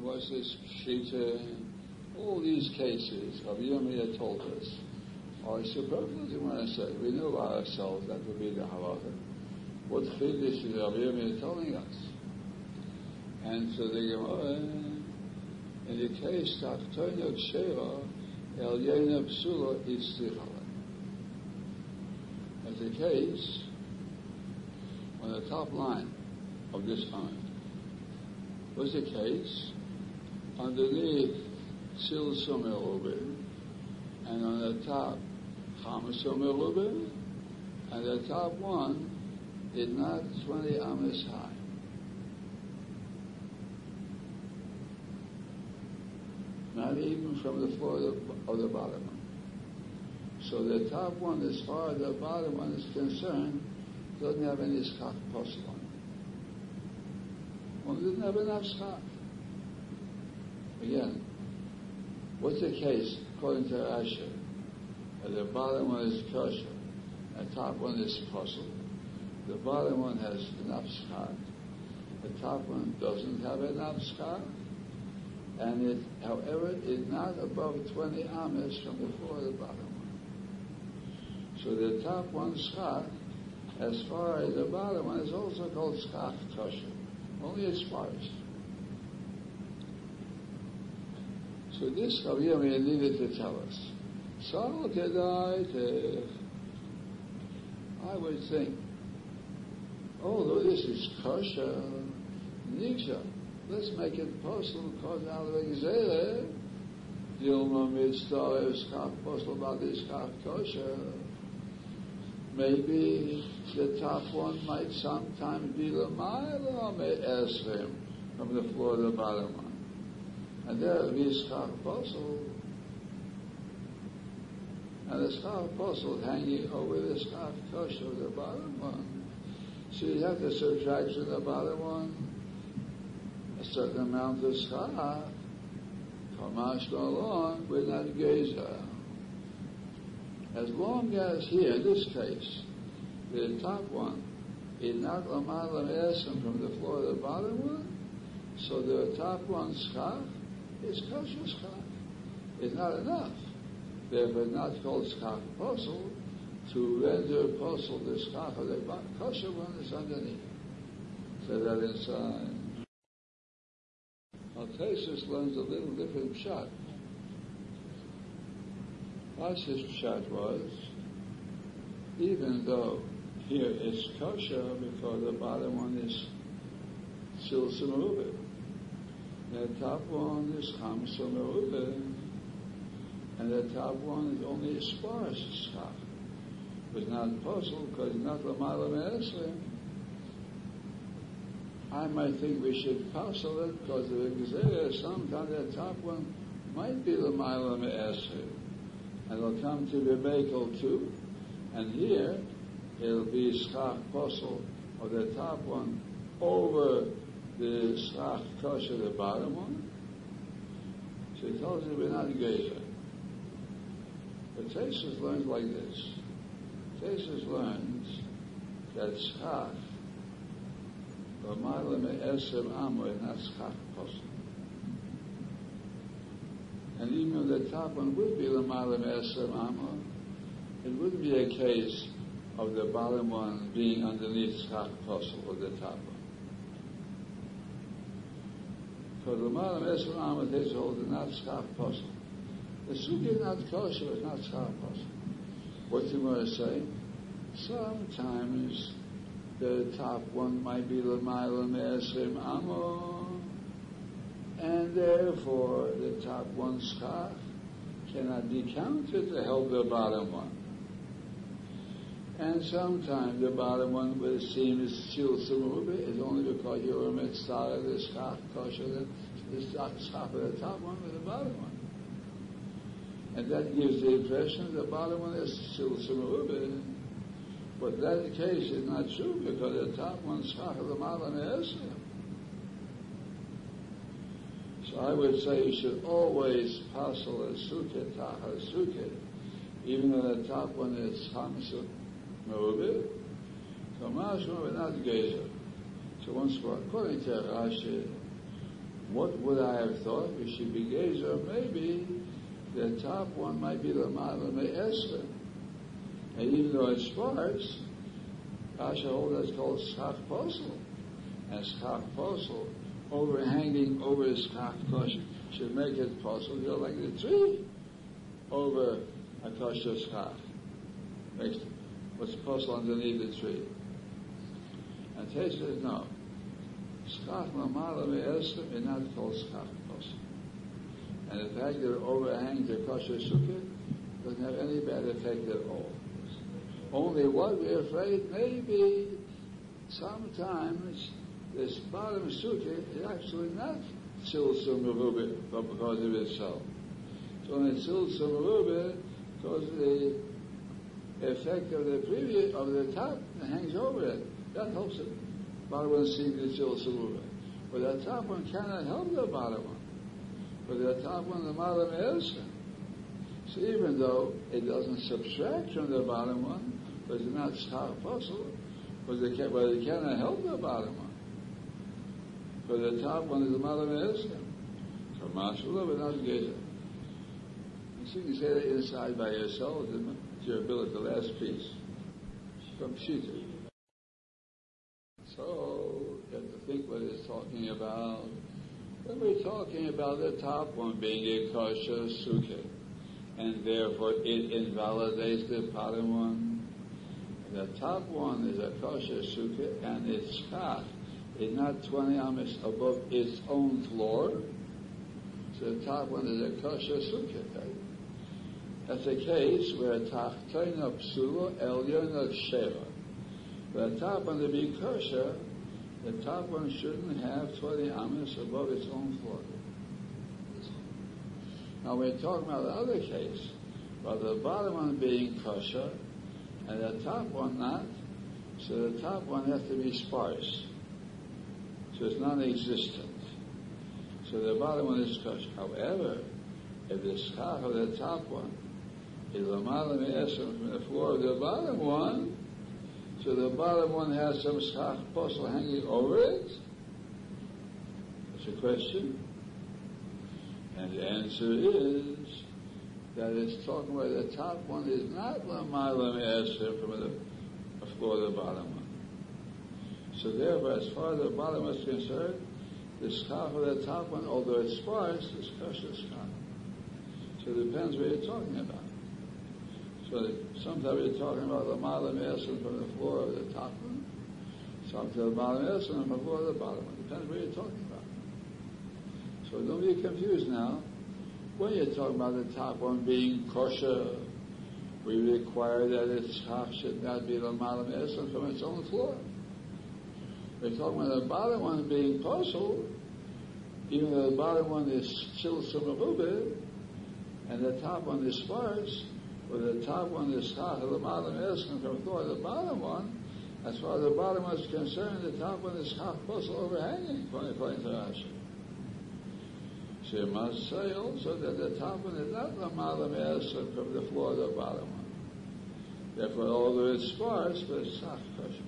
there was this Shita, all these cases, Rabbi Yirmiyah told us, are superfluous, want to say. We know about ourselves, that would be the halacha. What chiddush is Rabbi Yirmiyah telling us? And so the Gemara, in the case, of Tachtona Kshera, Elyona Psula Itztichala. As the case, on the top line of this time, was the case underneath Sil Somer and on the top Somer and the top one is not 20 amas high. Not even from the floor of the, bottom one. So the top one, as far as the bottom one is concerned, doesn't have any schach possible. on it. Well, it doesn't have enough schach. Again, what's the case according to Asher? That the bottom one is kosher, the top one is posel. The bottom one has enough schach. The top one doesn't have enough schach and it, however, is not above 20 amas from the floor to the bottom one. So the top one schach, as far as the bottom one, is also called schach kosher, only as far as. So this Kaviyami needed to tell us. So to, I would think, although this is kosher, niksha, let's make it possible because out of Exele, Dilma Mitzvah Schach possible about this kosher. Maybe the top one might sometimes be the mile from the floor to the bottom one. And there be Schach possible. And the Schach possible hanging over the Skach kosher, the bottom one. So you have to subtract from the bottom one a certain amount of schach, Kamash along with that geza. As long as here, in this case, the top one is not Lamalam Esem from the floor of the bottom one, so the top one schach is kosher schach. It's not enough. Therefore, not called schach apostle to render apostle the schach of the kosher one is underneath. So that inside. Altesis learns a little different shot. Rashi's shot was, even though here it's kosher because the bottom one is still merubah, the top one is chamsa merubah, and the top one is only as far schach. It was not possible because not the malam I might think we should parcel it because the Gezerah, sometimes the top one might be the Mila Me'esher. And it'll come to the Bekel too. And here, it'll be Schach Posel, or the top one, over the slach touch the bottom one. So he tells you we're not geyer. But Tosfos learns like this. Tosfos learns that schach, b'mayla me'esem is not schach posim. And even if the top one would be l'mayla me'esem amor, it wouldn't be a case of the bottom one being underneath schach posim or the top one. The Esem Amo, they hold it not Schach Posel. The Sugi is not kosher, it's not Schach Posel. What's the Gemara say? Sometimes the top one might be Lamaila Me'esrim Amo, and therefore the top one schach cannot be counted to help the bottom one. And sometimes the bottom one will seem as still similar is only because you're a mitzvah, the schach kosher, the, schach of the top one with the bottom one. And that gives the impression the bottom one is still similar but that case is not true because the top one schach of the bottom is. So I would say you should always passel a sukkah, taha sukkah, even though the top one is hamsuk merubah. So mashma not gezer. So once more, according to Rashi, what would I have thought? We should be gazer. Maybe the top one might be the Ma'ala Me'esra. And even though it's sparse, Kasha holds that's called Schach Posel. And Schach Posel, overhanging over Schach Kosher, should make it Posel, you like the tree, over a Kosher Schach. Makes what's Posel underneath the tree. And Tesha says, no. Not called. And the fact that it overhangs the kosher sukkah doesn't have any bad effect at all. Only what we're afraid maybe sometimes this bottom sukkah is actually not silsum but because of itself. So it's silsum because of the effect of the previous of the top that hangs over it, that helps it. Seeing the silsum But the top one cannot help the bottom one. But the top one, the bottom is. So even though it doesn't subtract from the bottom one, but it's not possible, but they, can, but it cannot help the bottom one. But the top one is the bottom is. So Mashallah, but not Geza. So you can say that inside by yourself, it's your ability, the last piece. From Shita. So, you have to think what it's talking about. We're talking about the top one being a kosher sukkah, and therefore it invalidates the bottom one. The top one is a kosher sukkah, and its schach is not 20 amas above its own floor. So the top one is a sukkah. Right? That's a case where tachtoina psula elyona sheva. The top one to be kosher the top one shouldn't have 20 amas above its own floor. Now we're talking about the other case, about the bottom one being kosher and the top one not. So the top one has to be sparse. So it's non-existent. So the bottom one is kosher. However, if the schach of the top one is a from the floor of the bottom one, so the bottom one has some schach posel hanging over it? That's a question. And the answer is that it's talking about the top one is not Lamaila Me'eser from the floor of the bottom one. So therefore, as far as the bottom is concerned, the schach of the top one, although it's sparse, is kosher schach. So it depends what you're talking about. So sometimes we're talking about the malam esim from the floor of the top one. Sometimes the malam esim from the floor of the bottom one. Depends what you're talking about. So don't be confused now. When you're talking about the top one being kosher, we require that its half should not be the malam esim from its own floor. We're talking about the bottom one being kosher, even though the bottom one is still some and the top one is sparse, but the top one is schach, the bottom is from floor the bottom one, as far as the bottom one is concerned, the top one is schach posel overhanging, according to Rashi. You must say also that the top one is not the malam from the floor of the bottom one. Therefore, although it's sparse, but it's kosher.